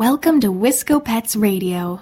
Welcome to Wisco Pets Radio.